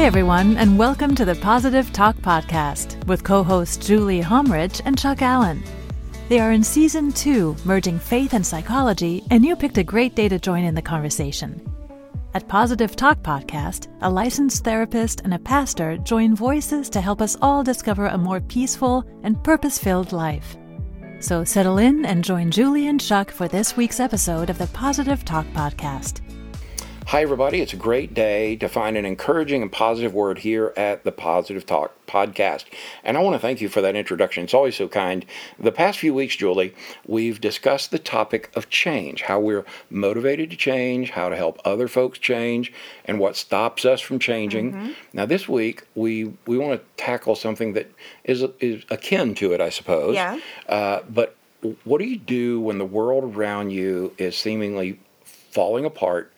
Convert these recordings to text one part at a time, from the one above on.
Hi, everyone, and welcome to the Positive Talk Podcast with co hosts Julie Homrich and Chuck Allen. They are in season two, merging faith and psychology, and you picked a great day to join in the conversation. At Positive Talk Podcast, a licensed therapist and a pastor join voices to help us all discover a more peaceful and purpose filled life. So settle in and join Julie and Chuck for this week's episode of the Positive Talk Podcast. Hi, everybody. It's a great day to find an encouraging and positive word here at the Positive Talk podcast. And I want to thank you for that introduction. It's always so kind. The past few weeks, Julie, we've discussed the topic of change, how we're motivated to change, how to help other folks change, and what stops us from changing. Mm-hmm. Now, this week, we, we want to tackle something that is, is akin to it, I suppose. Yeah. Uh, but what do you do when the world around you is seemingly falling apart?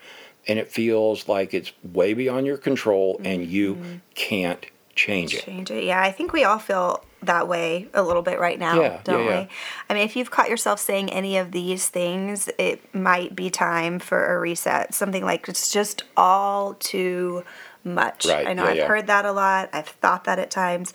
And it feels like it's way beyond your control mm-hmm. and you mm-hmm. can't change it. Change it. Yeah, I think we all feel that way a little bit right now, yeah, don't yeah, yeah. we? I mean, if you've caught yourself saying any of these things, it might be time for a reset. Something like it's just all too much. Right. I know I've heard that a lot. I've thought that at times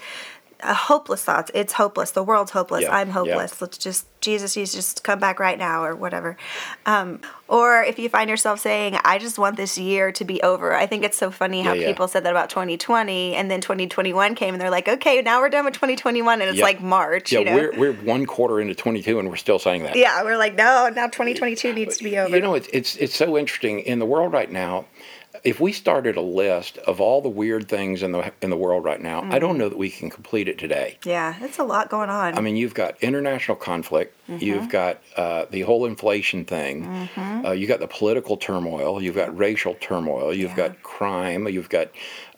hopeless thoughts. It's hopeless. The world's hopeless. Yeah, I'm hopeless. yeah. Let's just Jesus, you just come back right now, or whatever. Um, or if you find yourself saying, "I just want this year to be over," I think it's so funny how yeah, people said that about 2020, and then 2021 came, and they're like, "Okay, now we're done with 2021," and it's like March. Yeah, you know? we're we're one quarter into 22, and we're still saying that. Yeah, we're like, no, now 2022 needs to be over. You know, it's it's it's so interesting in the world right now if we started a list of all the weird things in the in the world right now, mm. I don't know that we can complete it today. Yeah, it's a lot going on. I mean, you've got international conflict, mm-hmm. you've got uh, the whole inflation thing, mm-hmm. uh, you've got the political turmoil, you've got racial turmoil, you've yeah. got crime, you've got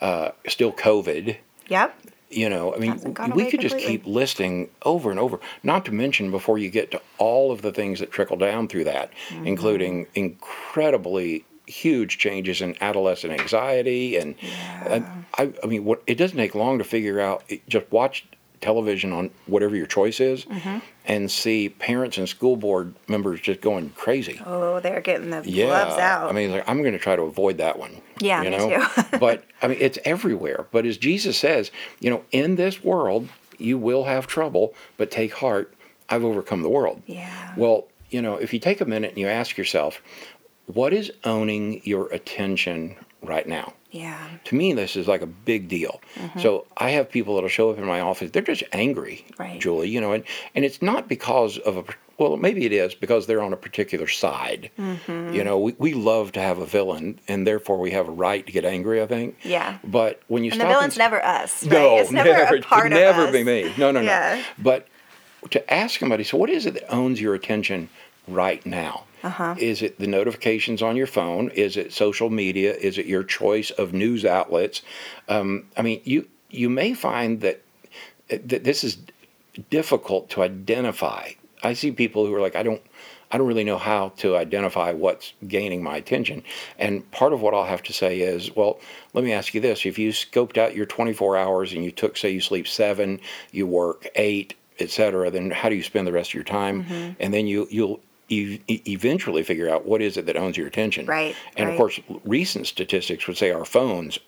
uh, still COVID. Yep. You know, I mean, we could completely. just keep listing over and over. Not to mention, before you get to all of the things that trickle down through that, mm-hmm. including incredibly huge changes in adolescent anxiety and, yeah. and I, I mean what it doesn't take long to figure out just watch television on whatever your choice is mm-hmm. and see parents and school board members just going crazy oh they're getting the yeah. gloves out i mean like, i'm going to try to avoid that one yeah you me know too. but i mean it's everywhere but as jesus says you know in this world you will have trouble but take heart i've overcome the world yeah well you know if you take a minute and you ask yourself what is owning your attention right now? Yeah. To me, this is like a big deal. Mm-hmm. So I have people that'll show up in my office. They're just angry, right. Julie. You know, and, and it's not because of a well, maybe it is because they're on a particular side. Mm-hmm. You know, we, we love to have a villain, and therefore we have a right to get angry. I think. Yeah. But when you and stop, the villain's and, never us. Right? No, it's never, never a part never us. be me. No, no, no. Yeah. But to ask somebody, so what is it that owns your attention right now? Uh-huh. Is it the notifications on your phone? Is it social media? Is it your choice of news outlets? Um, I mean, you you may find that that this is difficult to identify. I see people who are like, I don't. I don't really know how to identify what's gaining my attention. And part of what I'll have to say is, well, let me ask you this. If you scoped out your 24 hours and you took, say, you sleep seven, you work eight, etc., then how do you spend the rest of your time? Mm-hmm. And then you, you'll e- eventually figure out what is it that owns your attention. Right. And right. of course, recent statistics would say our phones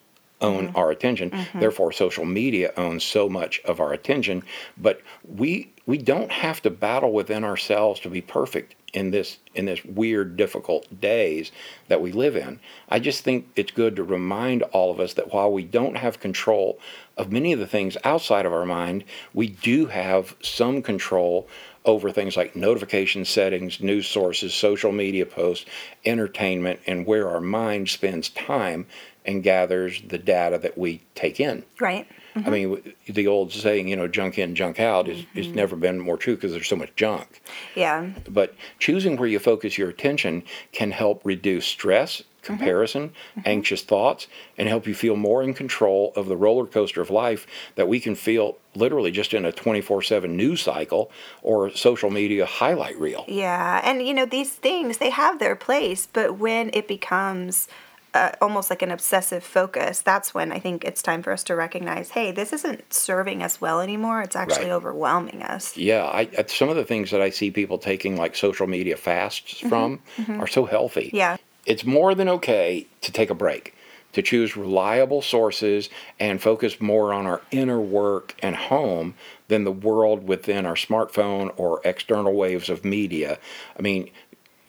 own mm-hmm. our attention. Mm-hmm. Therefore, social media owns so much of our attention. But we we don't have to battle within ourselves to be perfect in this in this weird, difficult days that we live in. I just think it's good to remind all of us that while we don't have control of many of the things outside of our mind, we do have some control over things like notification settings, news sources, social media posts, entertainment, and where our mind spends time and gathers the data that we take in. Right. Mm-hmm. I mean, the old saying, you know, junk in, junk out, is, mm-hmm. is never been more true because there's so much junk. Yeah. But choosing where you focus your attention can help reduce stress. Comparison, mm-hmm. anxious thoughts, and help you feel more in control of the roller coaster of life that we can feel literally just in a 24 7 news cycle or social media highlight reel. Yeah. And, you know, these things, they have their place, but when it becomes uh, almost like an obsessive focus, that's when I think it's time for us to recognize, hey, this isn't serving us well anymore. It's actually Right. overwhelming us. Yeah, I, some of the things that I see people taking like social media fasts from are so healthy. Mm-hmm. Yeah. It's more than okay to take a break. to choose reliable sources and focus more on our inner work and home than the world within our smartphone or external waves of media. I mean,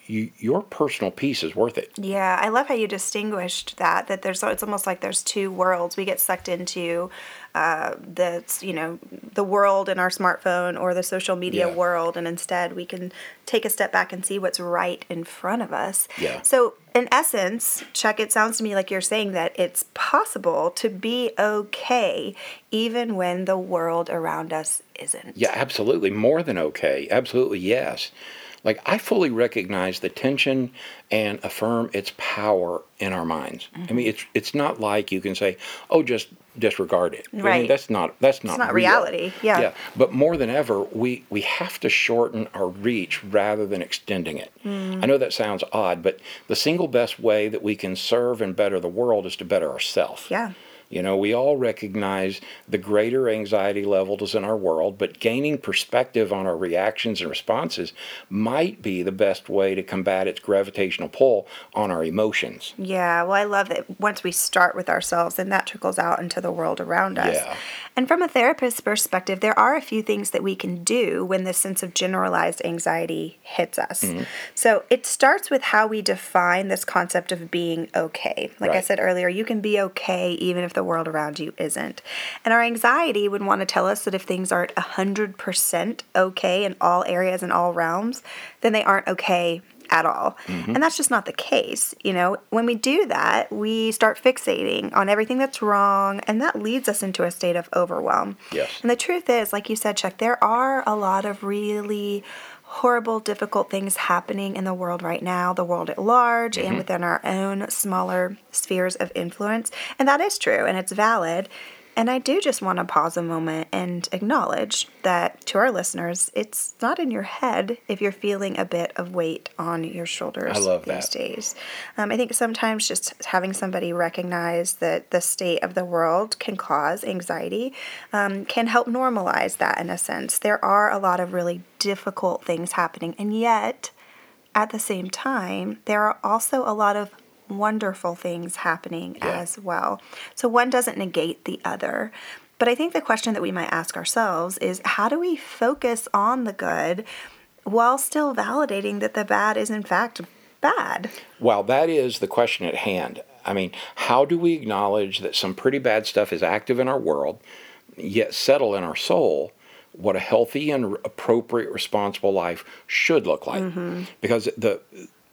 you, your personal peace is worth it. Yeah, I love how you distinguished that. That there's it's almost like there's two worlds. We get sucked into uh, the you know the world in our smartphone or the social media Yeah. world, and instead we can take a step back and see what's right in front of us. Yeah. So in essence, Chuck, it sounds to me like you're saying that it's possible to be okay even when the world around us isn't. Yeah, absolutely. More than okay. Absolutely, yes. Like, I fully recognize the tension and affirm its power in our minds. I mean, mm-hmm. it's it's not like you can say, "Oh, just disregard it." I mean, Right. that's not that's not it's not real. reality, yeah. Yeah. But more than ever, we we have to shorten our reach rather than extending it. Mm. I know that sounds odd, but the single best way that we can serve and better the world is to better ourselves. Yeah. You know, we all recognize the greater anxiety levels in our world, but gaining perspective on our reactions and responses might be the best way to combat its gravitational pull on our emotions. Yeah, well, I love that once we start with ourselves, then that trickles out into the world around us. Yeah. And from a therapist's perspective, there are a few things that we can do when this sense of generalized anxiety hits us. Mm-hmm. So it starts with how we define this concept of being okay. Like I said earlier, you can be okay even if the world around you isn't. And our anxiety would want to tell us that if things aren't 100% okay in all areas and all realms, then they aren't okay at all. Mm-hmm. And that's just not the case. You know, when we do that, we start fixating on everything that's wrong, and that leads us into a state of overwhelm. Yes. And the truth is, like you said, Chuck, there are a lot of really horrible, difficult things happening in the world right now, the world at large, and mm-hmm. within our own smaller spheres of influence. And that is true, and it's valid. And I do just want to pause a moment and acknowledge that to our listeners, it's not in your head if you're feeling a bit of weight on your shoulders I love these that. days. Um, I think sometimes just having somebody recognize that the state of the world can cause anxiety um, can help normalize that in a sense. There are a lot of really difficult things happening, and yet at the same time, there are also a lot of wonderful things happening Yeah. as well. So one doesn't negate the other. But I think the question that we might ask ourselves is how do we focus on the good while still validating that the bad is in fact bad? Well, that is the question at hand. I mean, how do we acknowledge that some pretty bad stuff is active in our world, yet settle in our soul what a healthy and appropriate, responsible life should look like? Mm-hmm. Because the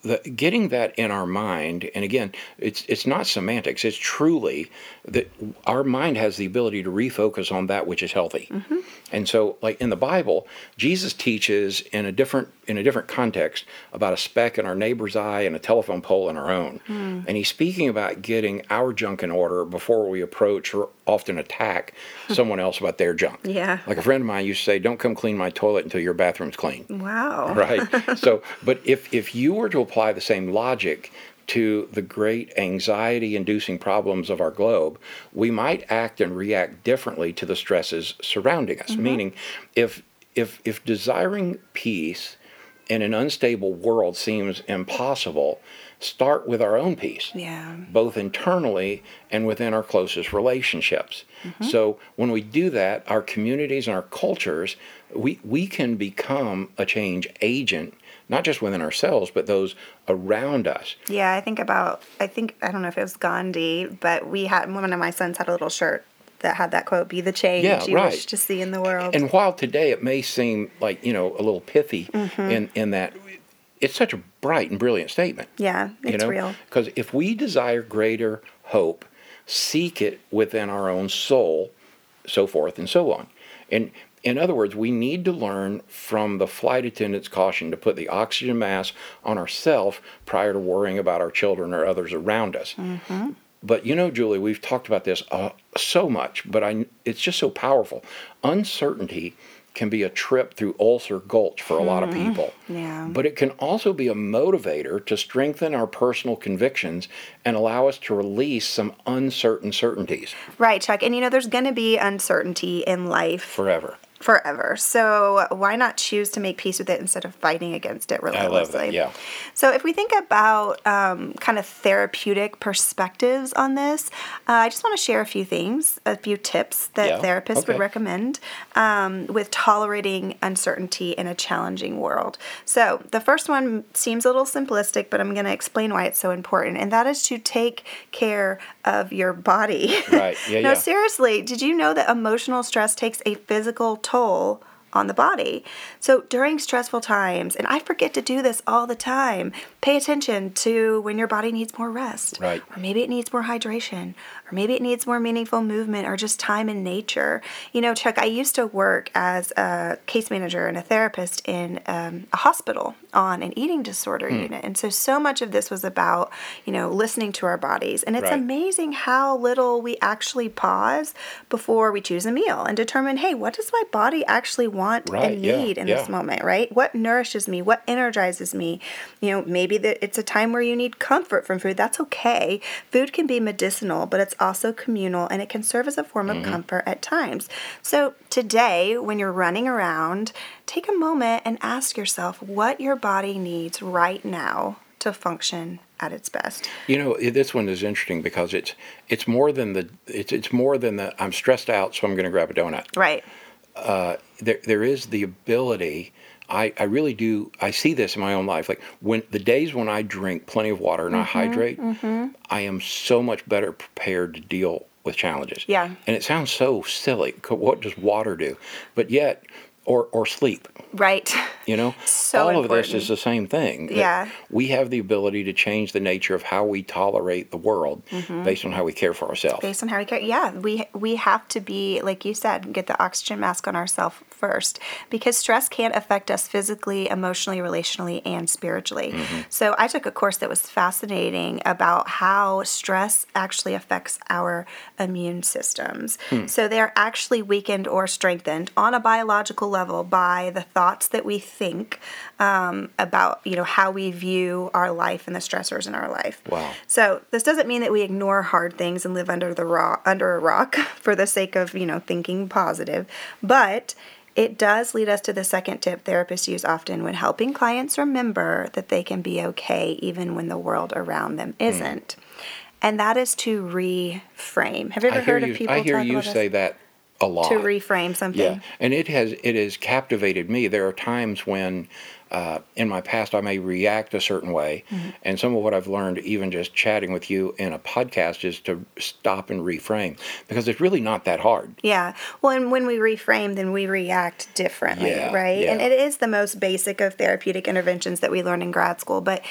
the getting that in our mind, and again, it's it's not semantics. It's truly that our mind has the ability to refocus on that which is healthy. Mm-hmm. And so, like in the Bible, Jesus teaches in a different in a different context about a speck in our neighbor's eye and a telephone pole in our own. Hmm. And he's speaking about getting our junk in order before we approach or often attack someone else about their junk. Yeah. Like a friend of mine used to say, "Don't come clean my toilet until your bathroom's clean." Wow. right so but if if you were to apply the same logic to the great anxiety inducing problems of our globe we might act and react differently to the stresses surrounding us mm-hmm. meaning if if if desiring peace in an unstable world seems impossible start with our own peace Yeah. both internally and within our closest relationships. Mm-hmm. So when we do that, our communities and our cultures, we, we can become a change agent, not just within ourselves, but those around us. Yeah, I think about I think I don't know if it was Gandhi, but we had one of my sons had a little shirt that had that quote, be the change Yeah, you right. wish to see in the world. And while today it may seem like, you know, a little pithy mm-hmm. in, in that, it's such a bright and brilliant statement. yeah, it's you know? real. Because if we desire greater hope, seek it within our own soul, so forth and so on. And in other words, we need to learn from the flight attendant's caution to put the oxygen mask on ourselves prior to worrying about our children or others around us. But you know, Julie, we've talked about this uh, so much, but I, it's just so powerful. Uncertainty can be a trip through Ulcer Gulch for a lot of people. Yeah. But it can also be a motivator to strengthen our personal convictions and allow us to release some uncertain certainties Right, Chuck. And you know, there's going to be uncertainty in life forever. Forever. So why not choose to make peace with it instead of fighting against it relentlessly? I love that. Yeah. So if we think about um, kind of therapeutic perspectives on this, uh, I just want to share a few things, a few tips that Yeah, therapists would recommend um, with tolerating uncertainty in a challenging world. So the first one seems a little simplistic, but I'm going to explain why it's so important, and that is to take care of your body. Right. Yeah, no, yeah. seriously, did you know that emotional stress takes a physical toll on the body? So during stressful times, and I forget to do this all the time, pay attention to when your body needs more rest. Right. Or maybe it needs more hydration, or maybe it needs more meaningful movement or just time in nature. You know, Chuck, I used to work as a case manager and a therapist in um, a hospital on an eating disorder Hmm. unit. And so, so much of this was about, you know, listening to our bodies. And it's Right. amazing how little we actually pause before we choose a meal and determine, hey, what does my body actually want Right, and yeah, need in this moment, right? What nourishes me? What energizes me? You know, maybe that it's a time where you need comfort from food. That's okay. Food can be medicinal, but it's also communal and it can serve as a form Mm-hmm. of comfort at times. So today, when you're running around, take a moment and ask yourself what your body needs right now to function at its best. You know, this one is interesting because it's it's more than the it's it's more than the I'm stressed out, so I'm going to grab a donut. Right. There there is the ability. I, I really do. I see this in my own life. Like when the days when I drink plenty of water and Mm-hmm, I hydrate, I am so much better prepared to deal with challenges. Yeah. And it sounds so silly. What does water do? But yet, or or sleep. Right. You know, So all of this is the same thing. Yeah. we have the ability to change the nature of how we tolerate the world Mm-hmm. based on how we care for ourselves. based on how we care. Yeah, we we have to be like you said, get the oxygen mask on ourselves first because stress can't affect us physically, emotionally, relationally, and spiritually. So I took a course that was fascinating about how stress actually affects our immune systems. So they're actually weakened or strengthened on a biological level by the thoughts that we think um, about you know how we view our life and the stressors in our life. Wow. So this doesn't mean that we ignore hard things and live under the rock, under a rock for the sake of you know thinking positive, but it does lead us to the second tip therapists use often when helping clients remember that they can be okay even when the world around them Hmm. isn't. And that is to reframe. Have you ever heard you. of people I hear you about say this? that a lot. To reframe something. Yeah, and it has it has captivated me. There are times when, uh, in my past, I may react a certain way, Mm-hmm. and some of what I've learned, even just chatting with you in a podcast, is to stop and reframe because it's really not that hard. Yeah. Well, and when we reframe, then we react differently, Yeah, right? And it is the most basic of therapeutic interventions that we learn in grad school. But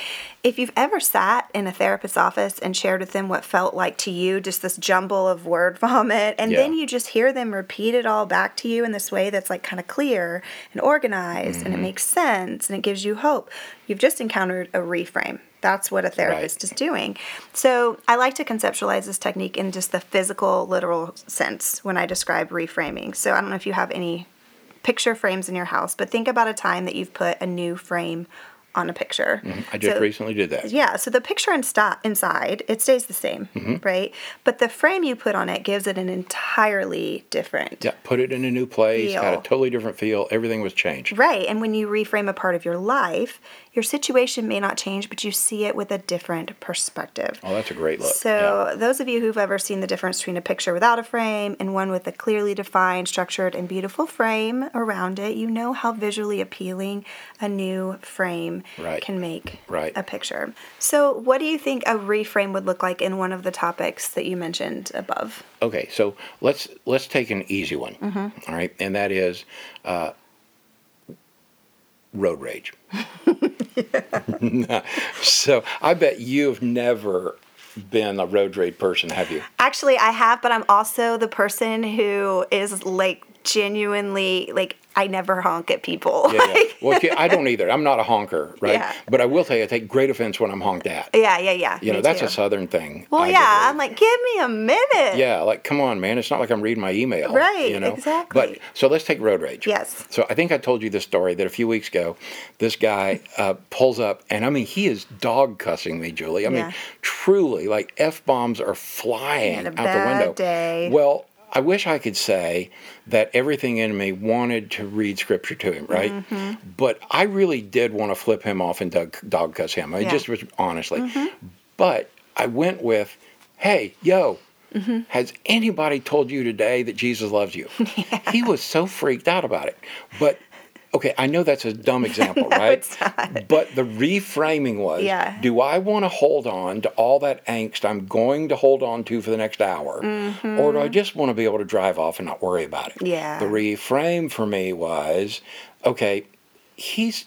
if you've ever sat in a therapist's office and shared with them what felt like to you just this jumble of word vomit, and then you just hear them repeat it all back to you in this way that's like kind of clear and organized Mm-hmm. and it makes sense and it gives you hope, you've just encountered a reframe. That's what a therapist is doing. So I like to conceptualize this technique in just the physical, literal sense when I describe reframing. So I don't know if you have any picture frames in your house, but think about a time that you've put a new frame on a picture. I just So- recently did that. yeah, so the picture insta- inside, it stays the same, Mm-hmm. right? But the frame you put on it gives it an entirely different. Yeah, put it in a new place, had a totally different feel. Everything was changed. Right, and when you reframe a part of your life, your situation may not change, but you see it with a different perspective. Oh, that's a great look. So, those of you who've ever seen the difference between a picture without a frame and one with a clearly defined, structured, and beautiful frame around it, you know how visually appealing a new frame Right. can make Right. a picture. So, what do you think a reframe would look like in one of the topics that you mentioned above? Okay, so let's let's take an easy one. Mm-hmm. all right, and that is uh, road rage. so I bet you've never been a road rage person, have you? Actually, I have, but I'm also the person who is like genuinely like I never honk at people. Yeah, yeah. Well, I don't either. I'm not a honker, right? Yeah. But I will tell you, I take great offense when I'm honked at. yeah, yeah, yeah. You know, that's too. a southern thing. Well, I yeah, believe. I'm like, give me a minute. Yeah, like come on, man. It's not like I'm reading my email. Right, You know. exactly. But so let's take road rage. Yes. So I think I told you this story that a few weeks ago, this guy uh, pulls up, and I mean he is dog cussing me, Julie. I Yeah. mean, truly, like f bombs are flying out the window. day. Well. I wish I could say that everything in me wanted to read scripture to him, right? Mm-hmm. But I really did want to flip him off and dog, dog cuss him. I Yeah. just was honestly. But I went with, hey, yo, Mm-hmm. has anybody told you today that Jesus loves you? He was so freaked out about it. But okay, I know that's a dumb example, No, right? it's not. But the reframing was Yeah. do I want to hold on to all that angst I'm going to hold on to for the next hour? Or do I just want to be able to drive off and not worry about it? Mm-hmm. Yeah. The reframe for me was okay, he's.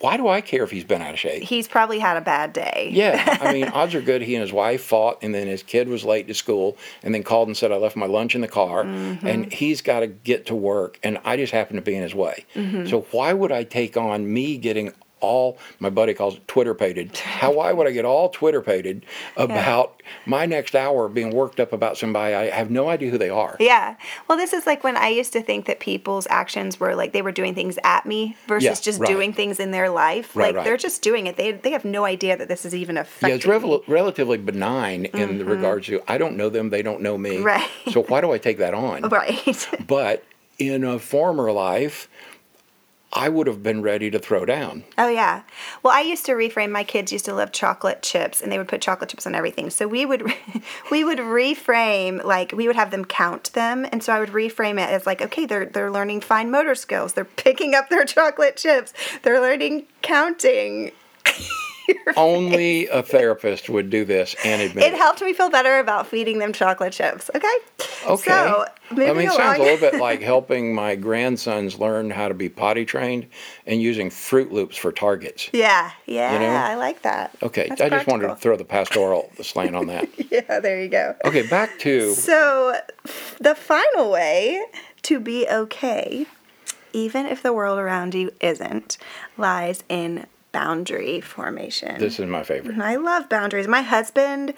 Why do I care if he's been out of shape? He's probably had a bad day. Yeah, I mean, odds are good he and his wife fought, and then his kid was late to school, and then called and said, I left my lunch in the car, Mm-hmm. and he's got to get to work, and I just happen to be in his way. Mm-hmm. So, why would I take on me getting all, my buddy calls it Twitter pated? How, why would I get all Twitter pated about my next hour being worked up about somebody I have no idea who they are? Yeah. Well, this is like when I used to think that people's actions were like they were doing things at me versus Yeah, just right. doing things in their life. Right, like right. they're just doing it. They they have no idea that this is even affecting. Yeah, it's me. rel- relatively benign in the regards to I don't know them, they don't know me. Mm-hmm. Right. So why do I take that on? Right. But in a former life, I would have been ready to throw down. Oh yeah. Well, I used to reframe. My kids used to love chocolate chips, and they would put chocolate chips on everything. So we would we would reframe like we would have them count them, and so I would reframe it as like, okay, they're they're learning fine motor skills. They're picking up their chocolate chips. They're learning counting. Only a therapist would do this and admit It helped me feel better about feeding them chocolate chips. Okay. Okay. So I mean, it sounds a little bit like helping my grandsons learn how to be potty trained and using Froot Loops for targets. yeah, yeah, you know? I like that. Okay, That's I just wanted to throw the pastoral slant on that. Yeah, there you go. Okay, back to So, the final way to be okay, even if the world around you isn't, lies in boundary formation. this is my favorite. I love boundaries. My husband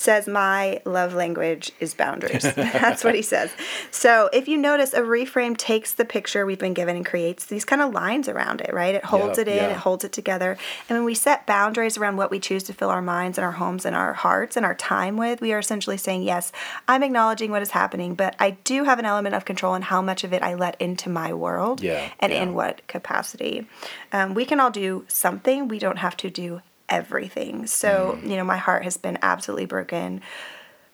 says my love language is boundaries. That's what he says. So if you notice, a reframe takes the picture we've been given and creates these kind of lines around it, right? It holds Yeah, it in, yeah. it holds it together. And when we set boundaries around what we choose to fill our minds and our homes and our hearts and our time with, we are essentially saying, yes, I'm acknowledging what is happening, but I do have an element of control in how much of it I let into my world Yeah, and yeah. in what capacity. Um, we can all do something, we don't have to do everything. So, Mm. you know, my heart has been absolutely broken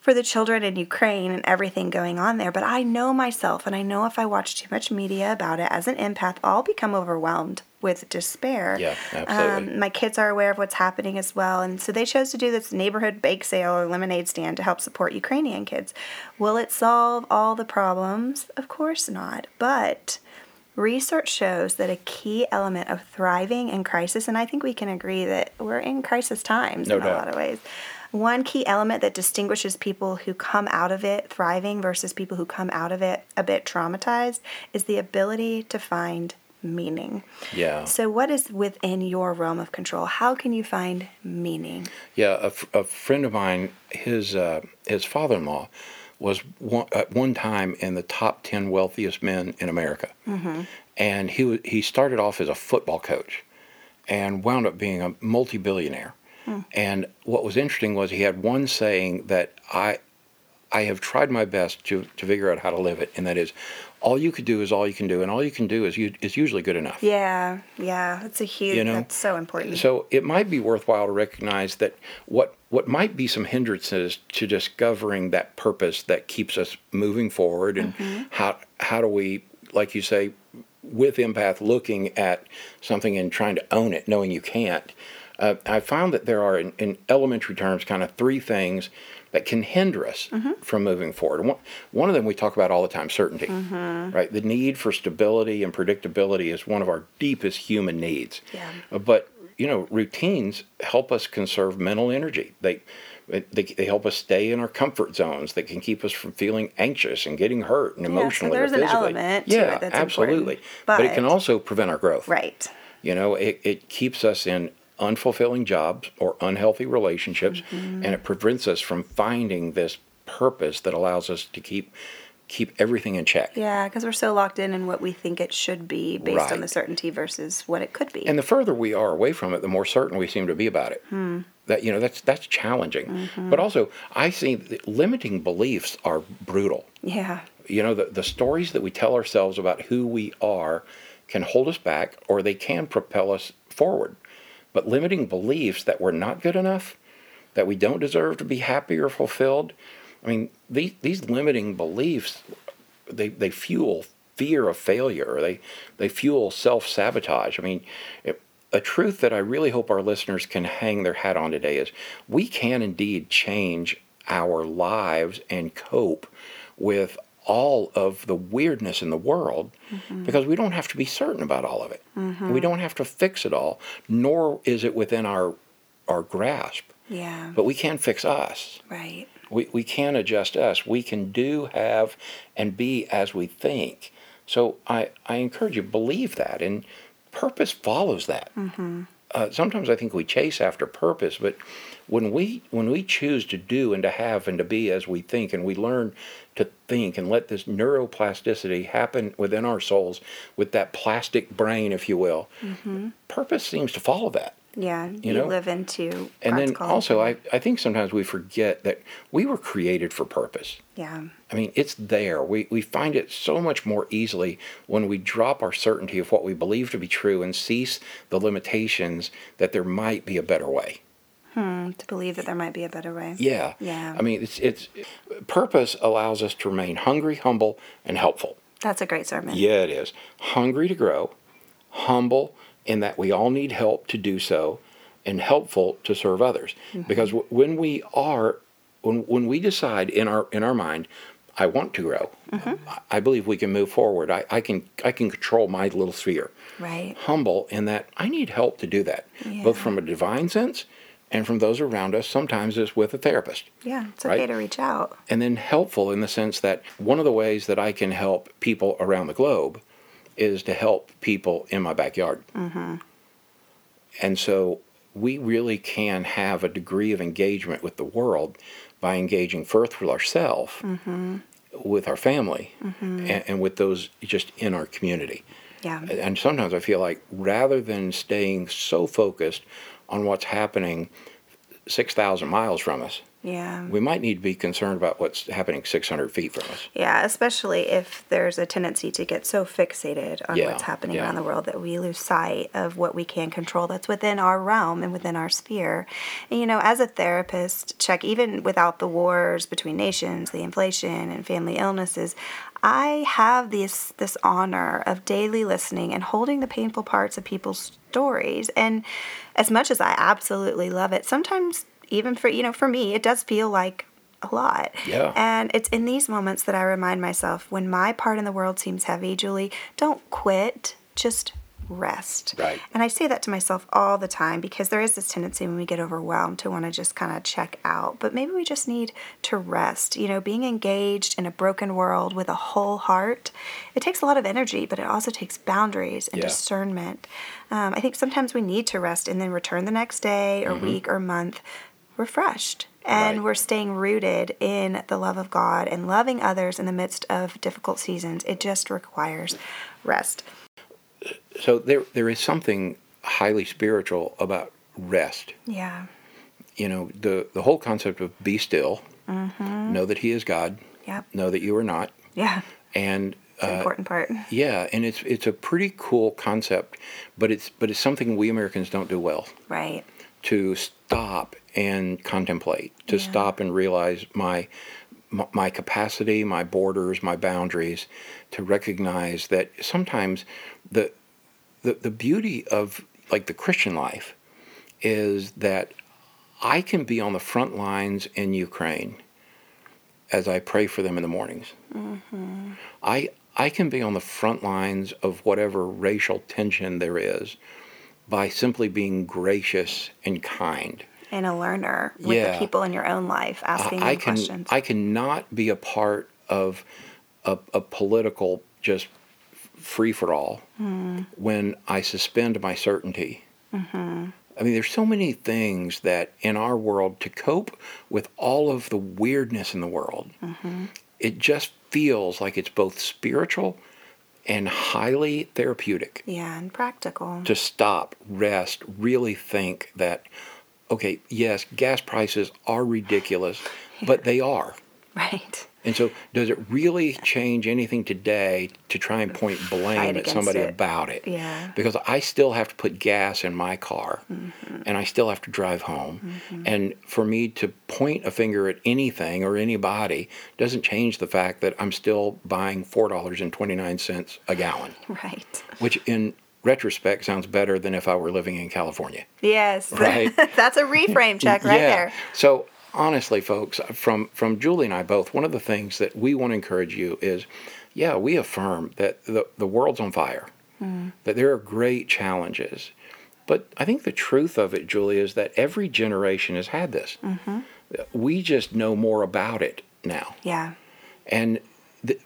for the children in Ukraine and everything going on there. But I know myself, and I know if I watch too much media about it as an empath, I'll become overwhelmed with despair. Yeah, absolutely. Um, my kids are aware of what's happening as well. And so they chose to do this neighborhood bake sale or lemonade stand to help support Ukrainian kids. Will it solve all the problems? Of course not. But research shows that a key element of thriving in crisis, and I think we can agree that we're in crisis times No in a lot of ways. One key element that distinguishes people who come out of it thriving versus people who come out of it a bit traumatized is the ability to find meaning. Yeah. So, what is within your realm of control? How can you find meaning? Yeah, a, f- a friend of mine, his uh, his father-in-law, was one, at one time in the top ten wealthiest men in America, mm-hmm. and he he started off as a football coach, and wound up being a multi-billionaire. Mm. And what was interesting was he had one saying that I I have tried my best to to figure out how to live it, and that is, all you could do is all you can do, and all you can do is you, is usually good enough. Yeah, yeah, that's a huge. You know, that's so important. So it might be worthwhile to recognize that what what might be some hindrances to discovering that purpose that keeps us moving forward, and Mm-hmm. how how do we, like you say, with empath, looking at something and trying to own it, knowing you can't. Uh, I found that there are, in, in elementary terms, kind of three things that can hinder us Mm-hmm. from moving forward. One, one of them we talk about all the time certainty, Mm-hmm. right? The need for stability and predictability is one of our deepest human needs. Yeah. Uh, But, you know, routines help us conserve mental energy. They, they, they help us stay in our comfort zones that can keep us from feeling anxious and getting hurt and so emotionally there's or an physically. element to yeah, absolutely. important. But, it can also prevent our growth. right. You know, it, it keeps us in unfulfilling jobs or unhealthy relationships, Mm-hmm. and it prevents us from finding this purpose that allows us to keep keep everything in check. Yeah, because we're so locked in in what we think it should be based on the certainty versus what it could be. And the further we are away from it, the more certain we seem to be about it. Hmm. that you know that's that's challenging. But also, I see that limiting beliefs are brutal. Yeah. You know, the, the stories that we tell ourselves about who we are can hold us back or they can propel us forward. But limiting beliefs that we're not good enough, that we don't deserve to be happy or fulfilled, I mean, these, these limiting beliefs, they, they fuel fear of failure they, they fuel self sabotage. I mean, it, a truth that I really hope our listeners can hang their hat on today is we can indeed change our lives and cope with all of the weirdness in the world mm-hmm. because we don't have to be certain about all of it. Mm-hmm. We don't have to fix it all, nor is it within our our grasp. Yeah. But we can fix us. right. We, we can adjust us. We can do, have, and be as we think. So I, I encourage you, believe that. And purpose follows that. Mm-hmm. Uh, sometimes I think we chase after purpose, but when we when we choose to do and to have and to be as we think, and we learn to think and let this neuroplasticity happen within our souls with that plastic brain, if you will, purpose seems to follow that. Yeah. You, know? live into. And then also, I, I think sometimes we forget that we were created for purpose. Yeah. I mean, it's there. We, we find it so much more easily when we drop our certainty of what we believe to be true and cease the limitations that there might be a better way. Hmm, to believe that there might be a better way. Yeah. Yeah. I mean, it's, it's purpose allows us to remain hungry, humble, and helpful. That's a great sermon. Yeah, it is. Hungry to grow, humble in that we all need help to do so, and helpful to serve others. Mm-hmm. Because w- when we are, when, when we decide in our in our mind, I want to grow, mm-hmm. I- I believe we can move forward. I, I can I can control my little sphere. Right. Humble in that I need help to do that, both from a divine sense and from those around us. Sometimes it's with a therapist Yeah. It's okay Right. to reach out. and then helpful in the sense that one of the ways that I can help people around the globe is to help people in my backyard. Mm-hmm. And so we really can have a degree of engagement with the world by engaging first with ourselves, mm-hmm. with our family, mm-hmm. and, and with those just in our community. Yeah. And sometimes I feel like rather than staying so focused on what's happening 6,000 miles from us, Yeah. we might need to be concerned about what's happening 600 feet from us. Yeah, especially if there's a tendency to get so fixated on Yeah, what's happening yeah. around the world that we lose sight of what we can control that's within our realm and within our sphere. And, you know, as a therapist, Chuck, even without the wars between nations, the inflation and family illnesses, I have this this honor of daily listening and holding the painful parts of people's stories. And as much as I absolutely love it, sometimes even for you know, for me, it does feel like a lot. Yeah. And it's in these moments that I remind myself when my part in the world seems heavy, Julie, don't quit, just rest. Right. And I say that to myself all the time because there is this tendency when we get overwhelmed to want to just kind of check out. But maybe we just need to rest. You know, being engaged in a broken world with a whole heart, it takes a lot of energy, but it also takes boundaries and Yeah. discernment. Um, I think sometimes we need to rest and then return the next day or week or month refreshed. And Right. we're staying rooted in the love of God and loving others in the midst of difficult seasons. It just requires rest. So there, there is something highly spiritual about rest. Yeah. You know, the, the whole concept of be still, know that He is God, Yep. know that you are not, Yeah. and It's an uh, important part. yeah, and it's it's a pretty cool concept, but it's but it's something we Americans don't do well. Right. To stop and contemplate, to Yeah. stop and realize my, my capacity, my borders, my boundaries, to recognize that sometimes the the the beauty of like the Christian life is that I can be on the front lines in Ukraine as I pray for them in the mornings. Mm-hmm. I I can be on the front lines of whatever racial tension there is by simply being gracious and kind. And a learner with Yeah. the people in your own life, asking I them can questions. I cannot be a part of a, a political just free for all Hmm. when I suspend my certainty. Mm-hmm. I mean, there's so many things that in our world to cope with all of the weirdness in the world, Mm-hmm. it just feels like it's both spiritual and highly therapeutic yeah, and practical. to stop, rest, really think that okay, yes, gas prices are ridiculous, but they are. Right. And so, does it really change anything today to try and point blame at somebody it. about it? Yeah. Because I still have to put gas in my car Mm-hmm. and I still have to drive home. And for me to point a finger at anything or anybody doesn't change the fact that I'm still buying $4.29 a gallon, Right. which in retrospect sounds better than if I were living in California. Yes. Right. That's a reframe check right there. So honestly, folks, from from Julie and I both, one of the things that we want to encourage you is, yeah, we affirm that the the world's on fire, that there are great challenges, but I think the truth of it, Julie, is that every generation has had this. We just know more about it now, Yeah. and the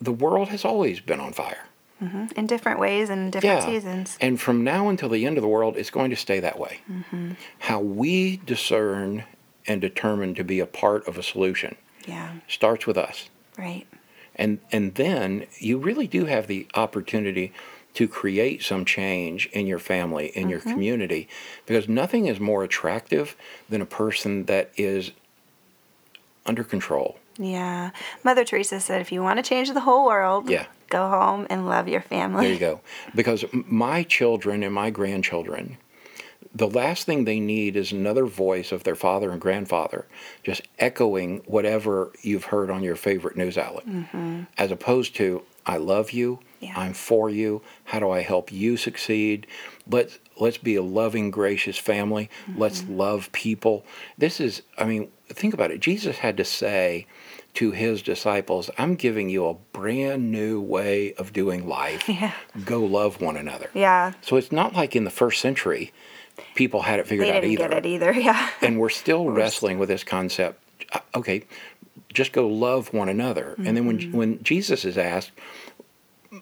the world has always been on fire. Mm-hmm. In different ways and different seasons. And from now until the end of the world, it's going to stay that way. Mm-hmm. How we discern and determined to be a part of a solution Yeah. starts with us. Right. And, and then you really do have the opportunity to create some change in your family, in your mm-hmm. community, because nothing is more attractive than a person that is under control. Yeah. Mother Teresa said if you want to change the whole world, Yeah. go home and love your family. There you go. Because my children and my grandchildren, the last thing they need is another voice of their father and grandfather just echoing whatever you've heard on your favorite news outlet, mm-hmm. as opposed to, I love you, Yeah. I'm for you, how do I help you succeed? Let's, let's be a loving, gracious family. Mm-hmm. Let's love people. This is, I mean, think about it. Jesus had to say, to his disciples, I'm giving you a brand new way of doing life. Yeah. Go love one another. Yeah. So it's not like in the first century people had it figured They out didn't either. get it either. Yeah. And we're still wrestling with this concept. Uh, Okay, just go love one another. And then when Mm-hmm. when Jesus is asked,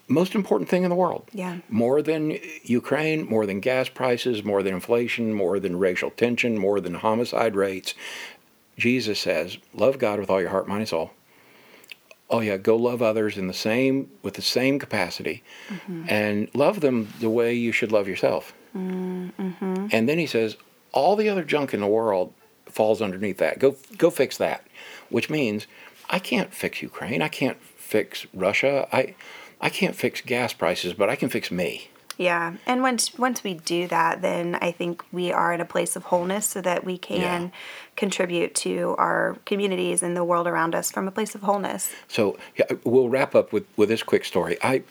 most important thing in the world, Yeah. more than Ukraine, more than gas prices, more than inflation, more than racial tension, more than homicide rates, Jesus says, love God with all your heart, mind, and soul. Oh yeah, go love others in the same with the same capacity, and love them the way you should love yourself. Mm-hmm. And then he says, all the other junk in the world falls underneath that. Go go fix that, which means I can't fix Ukraine. I can't fix Russia. I I can't fix gas prices, but I can fix me. Yeah, and once once we do that, then I think we are in a place of wholeness, so that we can Yeah. contribute to our communities and the world around us from a place of wholeness. So yeah, we'll wrap up with, with this quick story. I,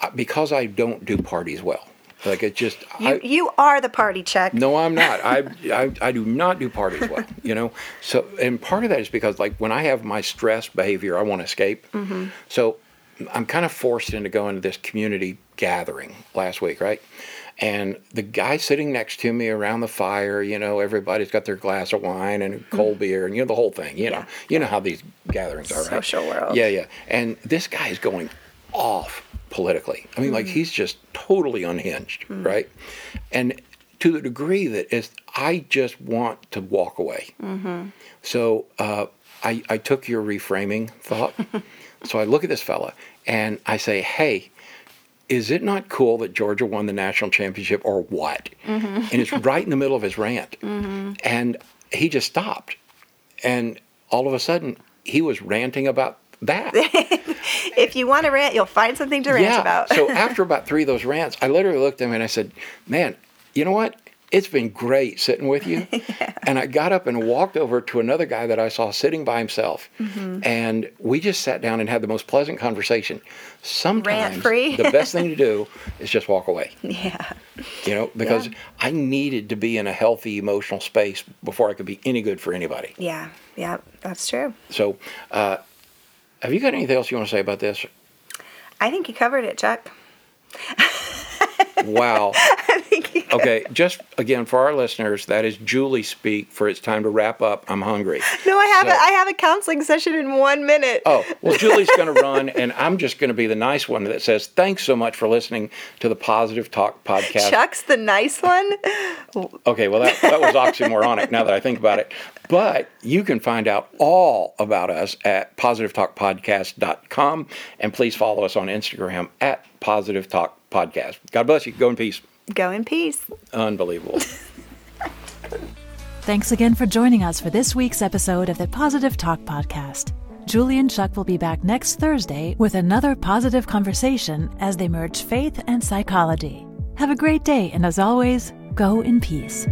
I because I don't do parties well. Like it just You I, you are the party check. No, I'm not. I, I I do not do parties well. You know. So and part of that is because like when I have my stress behavior, I want to escape. Mm-hmm. So I'm kind of forced into going to this community gathering last week, right? And the guy sitting next to me around the fire, you know, everybody's got their glass of wine and a mm-hmm. cold beer, and you know the whole thing. You know, Yeah. you know how these gatherings are, right? Social world. Yeah, yeah. And this guy is going off politically. I mean, like Mm. he's just totally unhinged, right? And to the degree that is, I just want to walk away. Mm-hmm. So uh, I, I took your reframing thought. so I look at this fella and I say, hey, is it not cool that Georgia won the national championship or what? Mm-hmm. And it's right in the middle of his rant. And he just stopped. And all of a sudden, he was ranting about that. If you want to rant, you'll find something to rant yeah. about. so after about three of those rants, I literally looked at him and I said, man, you know what? It's been great sitting with you. And I got up and walked over to another guy that I saw sitting by himself. Mm-hmm. And we just sat down and had the most pleasant conversation. Sometimes the best thing to do is just walk away. yeah. You know, because Yeah. I needed to be in a healthy emotional space before I could be any good for anybody. Yeah. Yeah. That's true. So, uh, have you got anything else you want to say about this? I think you covered it, Chuck. Wow. I think you Okay, just again for our listeners, that is Julie speak for it's time to wrap up. I'm hungry. No, I have So- a, I have a counseling session in one minute. Oh, well, Julie's going to run, and I'm just going to be the nice one that says, Thanks so much for listening to the Positive Talk podcast. Chuck's the nice one. Okay, well, that, that was oxymoronic now that I think about it. But you can find out all about us at positivetalkpodcast.com, and please follow us on Instagram at Positive Talk Podcast. God bless you. Go in peace. Go in peace. Unbelievable. Thanks again for joining us for this week's episode of the Positive Talk Podcast. Julie and Chuck will be back next Thursday with another positive conversation as they merge faith and psychology. Have a great day, and as always, go in peace.